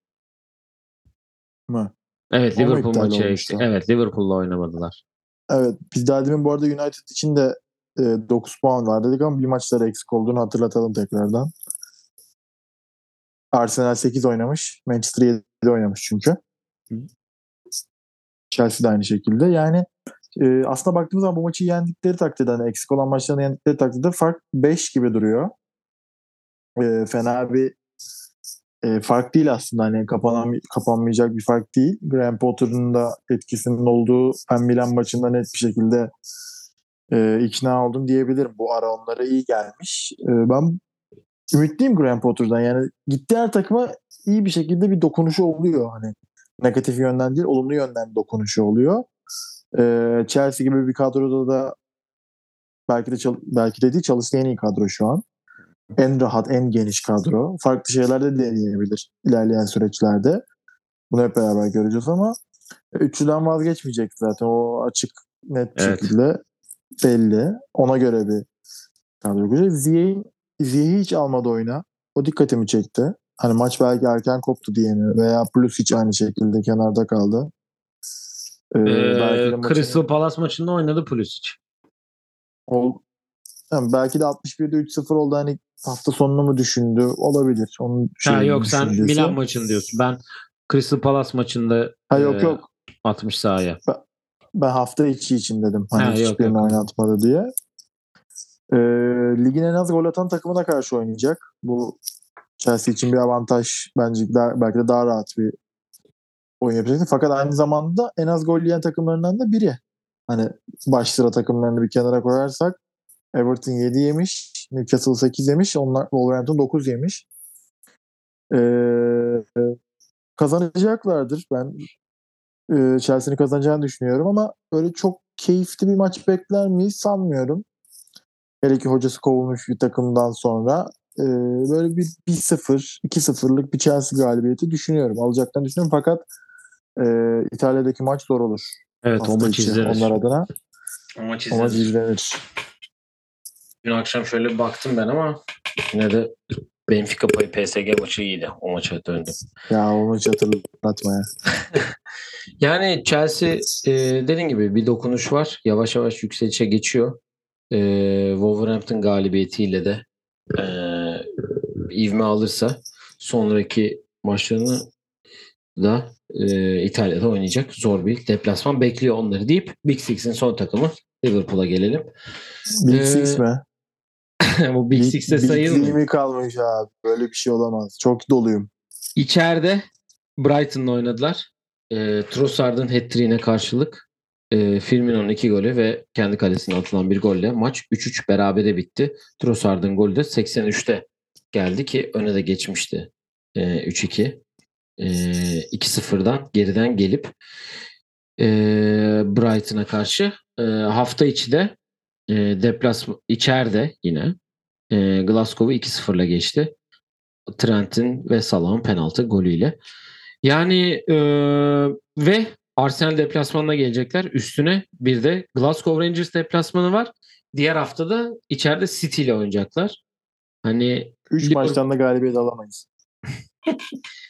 Mı? Evet O mu Liverpool iptal maçı olmuştu? eksik. Evet Liverpool'la oynamadılar. Evet biz daha demin bu arada United için de e, 9 puan var dedik ama bir maçları eksik olduğunu hatırlatalım tekrardan. Arsenal 8 oynamış. Manchester 7 oynamış çünkü. Chelsea de aynı şekilde. Yani e, aslında baktığımız zaman bu maçı yendikleri takdirde hani eksik olan maçlarını yendikleri takdirde fark 5 gibi duruyor. E, fena bir e, fark değil aslında hani kapanan, kapanmayacak bir fark değil. Graham Potter'ın da etkisinin olduğu ben Milan maçında net bir şekilde e, ikna oldum diyebilirim. Bu ara onlara iyi gelmiş. E, ben ümitliyim Graham Potter'dan. Yani gittiği her takıma iyi bir şekilde bir dokunuşu oluyor. Hani Negatif yönden değil, olumlu yönden dokunuşu oluyor. Ee, Chelsea gibi bir kadroda da belki de belki de değil çalıştığı en iyi kadro şu an. En rahat, en geniş kadro. Farklı şeyler de deneyebilir ilerleyen süreçlerde. Bunu hep beraber göreceğiz ama üçlüden vazgeçmeyecek zaten. O açık net bir Evet. şekilde belli. Ona göre bir kadro kuracak. Ziyeh'in Ziyeh'i hiç almadı oyuna. O dikkatimi çekti. Hani maç belki erken koptu diyeni veya Plus hiç aynı şekilde kenarda kaldı. Ee, Ee, Crystal Palace maçında oynadı Pulisic. Ol, yani belki de 61'de 3-0 oldu hani hafta sonunu mu düşündü olabilir. Onun Ha, yok sen. Milan maçını diyorsun. Ben Crystal Palace maçında Ha yok e, yok. 60 sahaya. Ben hafta içi için dedim. Hani Ha, yok, hiçbirini yok. oynatmadı diye. Ee, ligin en az gol atan takımına karşı oynayacak. Bu Chelsea için bir avantaj bence daha, belki de daha rahat bir oyun yapacak. Fakat aynı zamanda en az gol yiyen takımlarından da biri. Hani baş sıra takımlarını bir kenara koyarsak Everton 7 yemiş, Newcastle 8 yemiş, onlar Wolverhampton 9 yemiş. Ee, kazanacaklardır. Ben e, Chelsea'nin kazanacağını düşünüyorum ama böyle çok keyifli bir maç bekler miyiz sanmıyorum. Hele ki hocası kovulmuş bir takımdan sonra e, böyle bir 1-0, 2-0'lık bir Chelsea galibiyeti düşünüyorum. Alacaklarını düşünüyorum fakat e, İtalya'daki maç zor olur. Evet o hafta maç izlenir. Onlar adına. O maç O maç izlenir. Dün akşam şöyle baktım ben ama yine de Benfica payı PSG maçı iyiydi. O maça döndüm. Ya o maçı hatırlatma ya. Yani Chelsea e, dediğin gibi bir dokunuş var. Yavaş yavaş yükselişe geçiyor. E, Wolverhampton galibiyetiyle de e, ivme alırsa sonraki maçlarını da e, İtalya'da oynayacak. Zor bir deplasman bekliyor onları deyip Big Six'in son takımı Liverpool'a gelelim. Big Ee, Six mi? Bu Big Six'te sayılmıyor. Big mi kalmış abi? Böyle bir şey olamaz. Çok doluyum. İçeride Brighton'la oynadılar. E, Trossard'ın hat-trick'ine karşılık e, Firmino'nun iki golü ve kendi kalesine atılan bir golle maç 3-3 berabere bitti. Trossard'ın golü de 83'te geldi ki öne de geçmişti e, 3-2. E, 2-0'dan geriden gelip e, Brighton'a karşı e, hafta içi de e, deplasman içeride yine e, Glasgow'u 2-0'la geçti. Trent'in ve Salah'ın penaltı golüyle. Yani e, ve Arsenal deplasmanına gelecekler. Üstüne bir de Glasgow Rangers deplasmanı var. Diğer hafta da içeride City ile oynayacaklar. Hani 3 Liverpool- maçtan da galibiyet alamayız.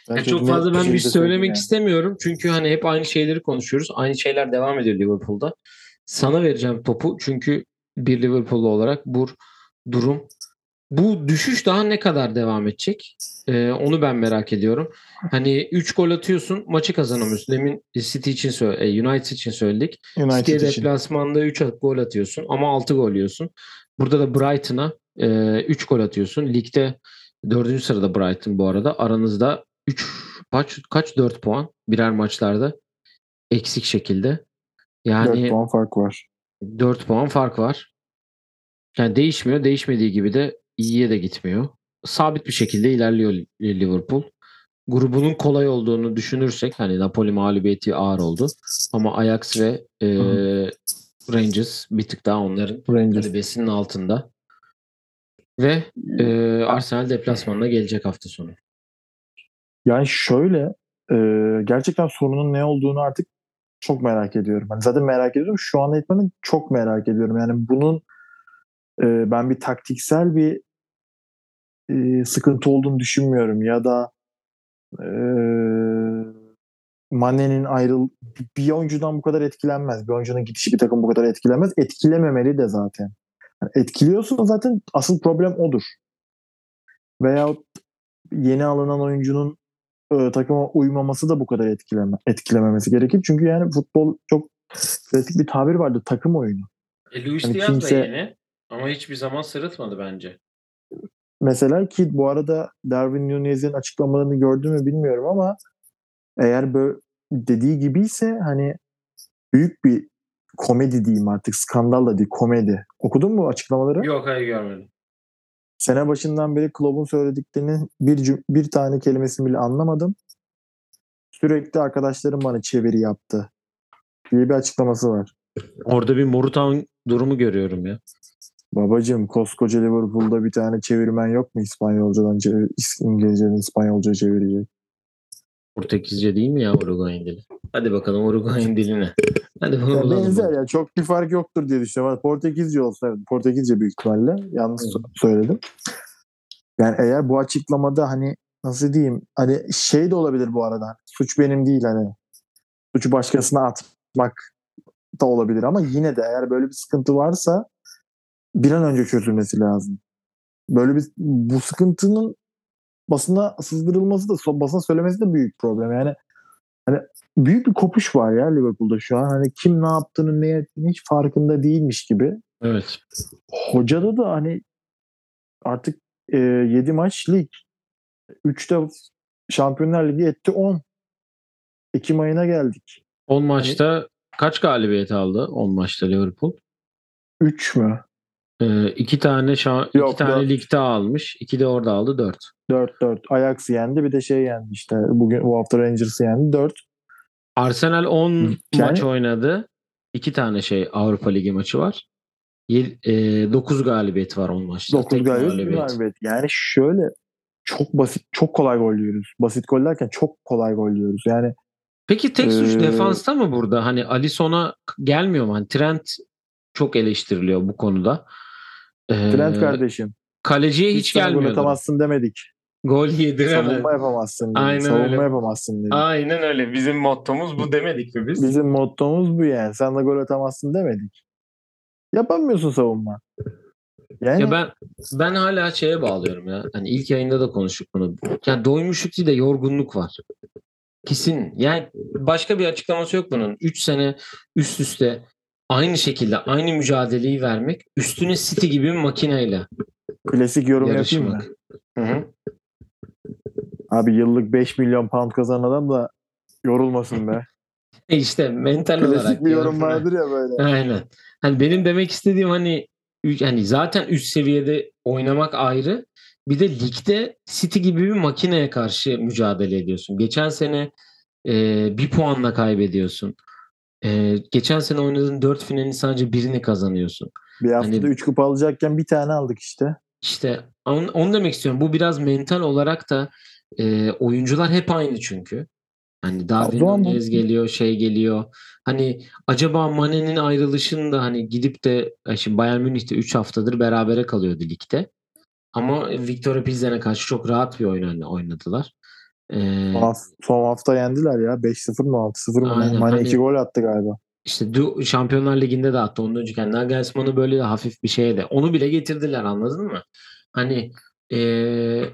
Yani çok fazla ben bir şey söylemek yani. istemiyorum. Çünkü hani hep aynı şeyleri konuşuyoruz. Aynı şeyler devam ediyor Liverpool'da. Sana vereceğim topu. Çünkü bir Liverpool'lu olarak bu durum bu düşüş daha ne kadar devam edecek? Ee, onu ben merak ediyorum. Hani 3 gol atıyorsun, maçı kazanamıyorsun. Demin City için söyle, e, United için söyledik. United için. deplasmanda 3 gol atıyorsun ama 6 gol yiyorsun. Burada da Brighton'a 3 gol atıyorsun. Ligde 4. sırada Brighton bu arada. Aranızda 3 kaç kaç 4 puan birer maçlarda eksik şekilde. 4 Yani puan fark var. 4 puan fark var. Yani değişmiyor. Değişmediği gibi de iyiye de gitmiyor. Sabit bir şekilde ilerliyor Liverpool. Grubunun kolay olduğunu düşünürsek hani Napoli mağlubiyeti ağır oldu. Ama Ajax ve e, Rangers bir tık daha onların galibiyesinin altında. Ve e, Arsenal deplasmanına gelecek hafta sonu. Yani şöyle e, gerçekten sorunun ne olduğunu artık çok merak ediyorum. Hani zaten merak ediyorum. Şu an etmenin çok merak ediyorum. Yani bunun e, ben bir taktiksel bir e, sıkıntı olduğunu düşünmüyorum. Ya da e, Mane'nin ayrıl bir oyuncudan bu kadar etkilenmez. Bir oyuncunun gidişi bir takım bu kadar etkilemez. Etkilememeli de zaten. Yani etkiliyorsa zaten asıl problem odur. Veyahut yeni alınan oyuncunun e, takıma uymaması da bu kadar etkileme, etkilememesi gerekir. Çünkü yani futbol çok klasik bir tabir vardı. Takım oyunu. E, Luis Hani Diaz kimse- da yeni ama hiçbir zaman sırıtmadı bence. Mesela ki bu arada Darwin Nunez'in açıklamalarını gördün mü bilmiyorum ama eğer böyle dediği gibiyse hani büyük bir komedi diyeyim artık skandal da değil komedi. Okudun mu açıklamaları? Yok hayır görmedim. Sene başından beri Klopp'un söylediklerinin bir cüm- bir tane kelimesini bile anlamadım. sürekli arkadaşlarım bana çeviri yaptı diye bir açıklaması var. Orada bir Morutan durumu görüyorum ya. Babacım koskoca Liverpool'da bir tane çevirmen yok mu İspanyolcadan İngilizceden İspanyolca çevirecek? Portekizce değil mi ya Uruguay'ın dili? Hadi bakalım Uruguay'ın diline. Hadi bunu Ya bulalım. benzer ya çok bir fark yoktur diye düşünüyorum. Portekizce olsa Portekizce büyük ihtimalle yanlış so- söyledim. Yani eğer bu açıklamada hani nasıl diyeyim hani şey de olabilir bu arada. Suç benim değil hani. Suçu başkasına atmak da olabilir ama yine de eğer böyle bir sıkıntı varsa bir an önce çözülmesi lazım. Böyle bir bu sıkıntının basına sızdırılması da basına söylemesi de büyük problem. Yani hani büyük bir kopuş var ya Liverpool'da şu an. Hani kim ne yaptığını ne ettiğini hiç farkında değilmiş gibi. Evet. Hocada da hani artık e, 7 maç lig. 3'te Şampiyonlar Ligi etti 10. Ekim ayına geldik. 10 maçta kaç galibiyet aldı 10 maçta Liverpool? 3 mü? Ee, iki tane şa- Yok, iki tane dört. ligde almış. iki de orada aldı 4. 4-4. Ajax yendi bir de şey yendi işte. Bugün bu hafta Rangers'ı yendi. 4. Arsenal 10 Yani- maç oynadı. iki tane şey Avrupa Ligi maçı var. 9 galibiyet var 10 maçta. 9 Tek galibiyet. galibiyet. galibiyet. Yani şöyle çok basit, çok kolay gol yiyoruz. Basit gol derken çok kolay gol yiyoruz. Yani Peki tek suç Ee, defansta mı burada? Hani Alisson'a gelmiyor mu? Hani Trent çok eleştiriliyor bu konuda. Ee, Trent kardeşim. Kaleciye hiç, Hiç sana gol gelmiyor. atamazsın demedik. Gol yediremez. Savunma yapamazsın dedik. Aynen Savunma öyle. yapamazsın dedik. Aynen öyle. Bizim mottomuz bu demedik mi biz? Bizim mottomuz bu yani. Sen de gol atamazsın demedik. Yapamıyorsun savunma. Yani Ya ben ben hala şeye bağlıyorum ya. Hani ilk yayında da konuştuk bunu. Yani doymuşluk değil de yorgunluk var. Kesin. Yani başka bir açıklaması yok bunun. 3 sene üst üste aynı şekilde aynı mücadeleyi vermek üstüne City gibi bir makineyle klasik yorum yapayım mı? Abi yıllık 5 milyon pound kazanan adam da yorulmasın be. E işte mental olarak. Klasik bir yorum yani. vardır ya böyle. Aynen. Hani benim demek istediğim hani hani zaten üst seviyede oynamak ayrı. Bir de ligde City gibi bir makineye karşı mücadele ediyorsun. Geçen sene e, bir puanla kaybediyorsun. E, geçen sene oynadığın dört finalin sadece birini kazanıyorsun. Bir haftada Hani- 3 kupa alacakken bir tane aldık işte. İşte onu, onu demek istiyorum. Bu biraz mental olarak da e, oyuncular hep aynı çünkü. Hani Darwin Nunez geliyor, şey geliyor. Hani acaba Mane'nin ayrılışında hani gidip de e, şimdi Bayern Münih'te 3 haftadır berabere kalıyordu ligde. Ama Victoria Pilsen'e karşı çok rahat bir oyun oyna- oynadılar. Ee, Son, haf- son hafta yendiler ya. 5-0 mı 6-0 mı? Aynen, Mane hani- 2 gol attı galiba. işte Du- Şampiyonlar Ligi'nde de attı. Ondan önceki yani Nagelsmann'ı böyle de hafif bir şeye de. Onu bile getirdiler anladın mı? Hani ee,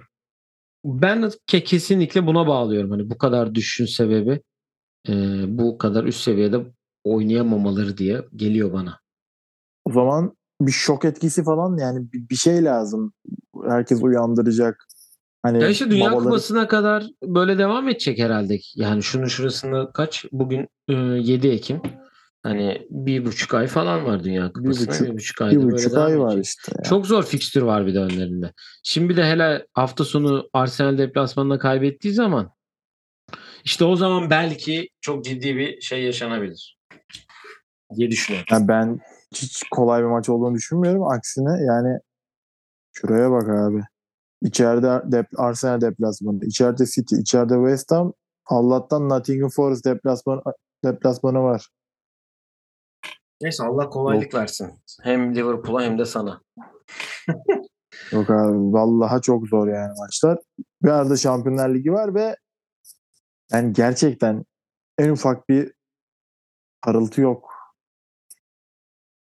ben ke- kesinlikle buna bağlıyorum. Hani bu kadar düşüşün sebebi ee, bu kadar üst seviyede oynayamamaları diye geliyor bana. O zaman bir şok etkisi falan yani bir şey lazım. Herkes uyandıracak. Hani Ya işte Dünya babaları- Kupası'na kadar böyle devam edecek herhalde. Yani şunun şurasında kaç? Bugün e, 7 Ekim. Hani bir buçuk ay falan var Dünya Kupası'na. Bir buçuk- buçuk, ayda bir buçuk ay var edecek. işte. ya. Çok zor fikstür var bir de önlerinde. Şimdi bir de hele hafta sonu Arsenal deplasmanında kaybettiği zaman işte o zaman belki çok ciddi bir şey yaşanabilir diye düşünüyorum. Yani ben hiç kolay bir maç olduğunu düşünmüyorum. Aksine yani şuraya bak abi. İçeride dep Arsenal deplasmanı, içeride City, içeride West Ham. Allah'tan Nottingham Forest deplasmanı, deplasmanı var. Neyse Allah kolaylık versin. Hem Liverpool'a hem de sana. Yok abi vallahi çok zor yani maçlar. Bir arada Şampiyonlar Ligi var ve yani gerçekten en ufak bir parıltı yok.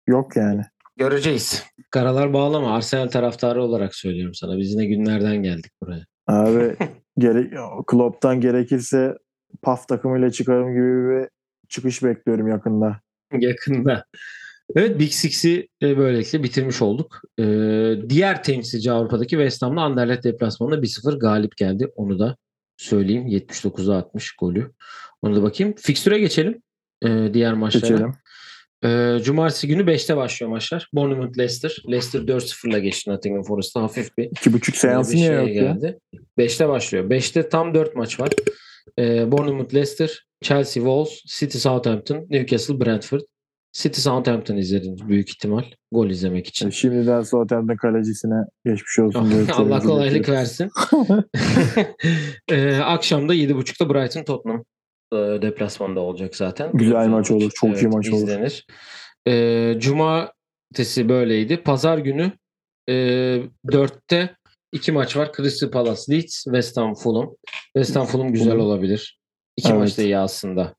Yok yani. Göreceğiz. Karalar bağlama. Arsenal taraftarı olarak söylüyorum sana. Biz ne günlerden geldik buraya. Abi gere Klopp'tan gerekirse PAF takımıyla çıkarım gibi bir çıkış bekliyorum yakında. Yakında. Evet Big Six'i e, böylelikle bitirmiş olduk. Ee, diğer temsilci Avrupa'daki West Ham'la Anderlecht deplasmanında 1-0 galip geldi. Onu da söyleyeyim. 79'a 60 golü. Onu da bakayım. Fikstüre geçelim. Ee, diğer maçlara. Geçelim. Ee, Cumartesi günü 5'te başlıyor maçlar. Bournemouth Leicester. Leicester 4-0'la geçti Nottingham Forest'ta. Hafif bir İki buçuk Böyle seansı bir niye yok ya? geldi. 5'te başlıyor. 5'te tam 4 maç var. E, Bournemouth Leicester, Chelsea Wolves, City Southampton, Newcastle Brentford. City Southampton izlediniz büyük ihtimal gol izlemek için. Şimdiden Southampton kalecisine geçmiş olsun. diye Allah kolaylık versin. e, akşamda 7.30'da Brighton Tottenham e, deplasmanda olacak zaten. Güzel maç olur, çok iyi maç olur. izlenir. E, Cumartesi böyleydi. Pazar günü e, 4'te iki maç var. Crystal Palace Leeds, West Ham Fulham. West Ham Fulham güzel Fulham. olabilir. İki Evet. maç da iyi aslında.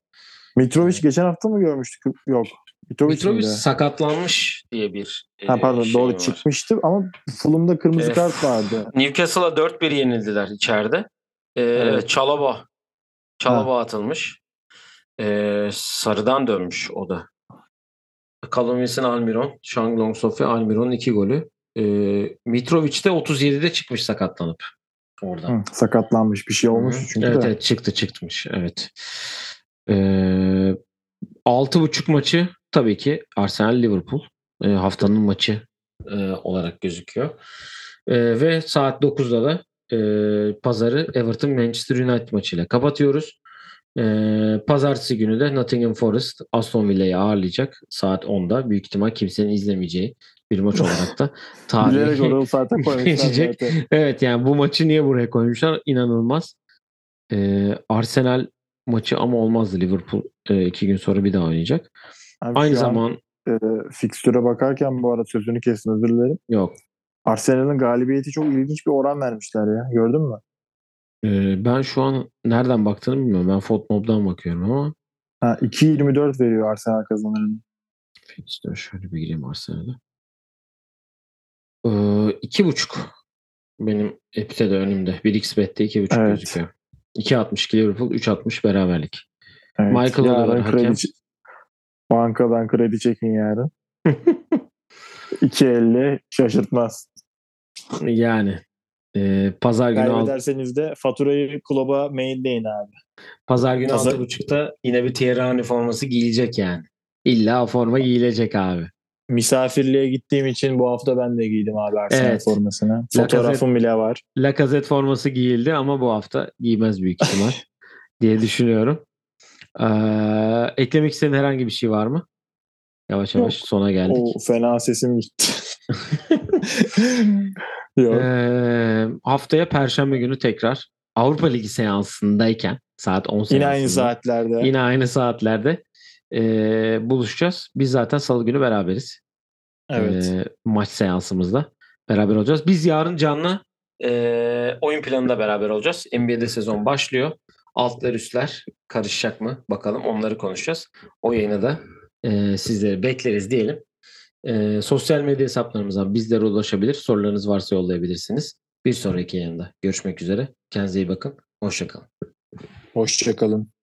Mitrovic geçen hafta mı görmüştük? Yok. Mitrovic, Mitrovic sakatlanmış diye bir e, Ha pardon şey doğru var. çıkmıştı ama Fulham'da kırmızı E, kart vardı. Newcastle'a 4-1 yenildiler içeride. Ee, Evet. Çalaba. Çalaba atılmış. Ee, sarıdan dönmüş o da. Callum Wilson, Almiron, Shanglong Sofi, Almiron'un iki golü. Ee, Mitrovic de 37'de çıkmış sakatlanıp oradan. Hı, sakatlanmış bir şey olmuş Hı çünkü evet, de. evet çıktı çıkmış. Evet. Ee, 6.5 maçı tabii ki Arsenal Liverpool Ee, haftanın maçı e, olarak gözüküyor. Ee, ve saat 9'da da e, pazarı Everton Manchester United maçıyla kapatıyoruz. Ee, pazartesi günü de Nottingham Forest Aston Villa'yı ağırlayacak saat 10'da. Büyük ihtimal kimsenin izlemeyeceği bir maç olarak da koymuşlar geçecek. zaten. Evet yani bu maçı niye buraya koymuşlar? İnanılmaz. Ee, Arsenal maçı ama olmazdı. Liverpool e, iki gün sonra bir daha oynayacak. Abi Aynı şu an, zaman e, fikstüre bakarken bu arada sözünü kestim özür dilerim. yok. Arsenal'ın galibiyeti çok ilginç bir oran vermişler ya. Gördün mü? Ee, ben şu an nereden baktığını bilmiyorum. Ben Fotmob'dan bakıyorum ama Ha, 2.24 veriyor Arsenal kazanırını. işte şöyle bir gireyim Arsenal'e. Ee, iki buçuk benim Epite de önümde. 1xbet'te iki buçuk Evet. gözüküyor. 2.62 Liverpool, 3.60 beraberlik. Evet. Michael yarın kredi, hakem. ç- bankadan kredi çekin yarın. 2.50 şaşırtmaz. Yani e, pazar günü alt- Kaybederseniz de faturayı kluba mailleyin abi. Pazar günü Pazar- 6.30'da yine bir Thierry Henry forması giyilecek yani. İlla forma giyilecek abi. Misafirliğe gittiğim için bu hafta ben de giydim abi Arsenal Evet. formasını. Fotoğrafım bile var. Lacazette forması giyildi ama bu hafta giymez büyük ihtimal diye düşünüyorum. Ee, eklemek istediğin herhangi bir şey var mı? Yavaş yavaş Yok. sona geldik. O fena sesim gitti. Yok. Ee, haftaya Perşembe günü tekrar Avrupa Ligi seansındayken saat 10 Yine aynı saatlerde. Yine aynı saatlerde ee, buluşacağız. Biz zaten salı günü beraberiz. Evet. Ee, maç seansımızda beraber olacağız. Biz yarın canlı e, oyun planında beraber olacağız. NBA'de sezon başlıyor. Altlar üstler karışacak mı? Bakalım onları konuşacağız. O yayına da e, sizleri bekleriz diyelim. E, sosyal medya hesaplarımızdan bizlere ulaşabilir. Sorularınız varsa yollayabilirsiniz. Bir sonraki yayında görüşmek üzere. Kendinize iyi bakın. Hoşçakalın. Hoşçakalın.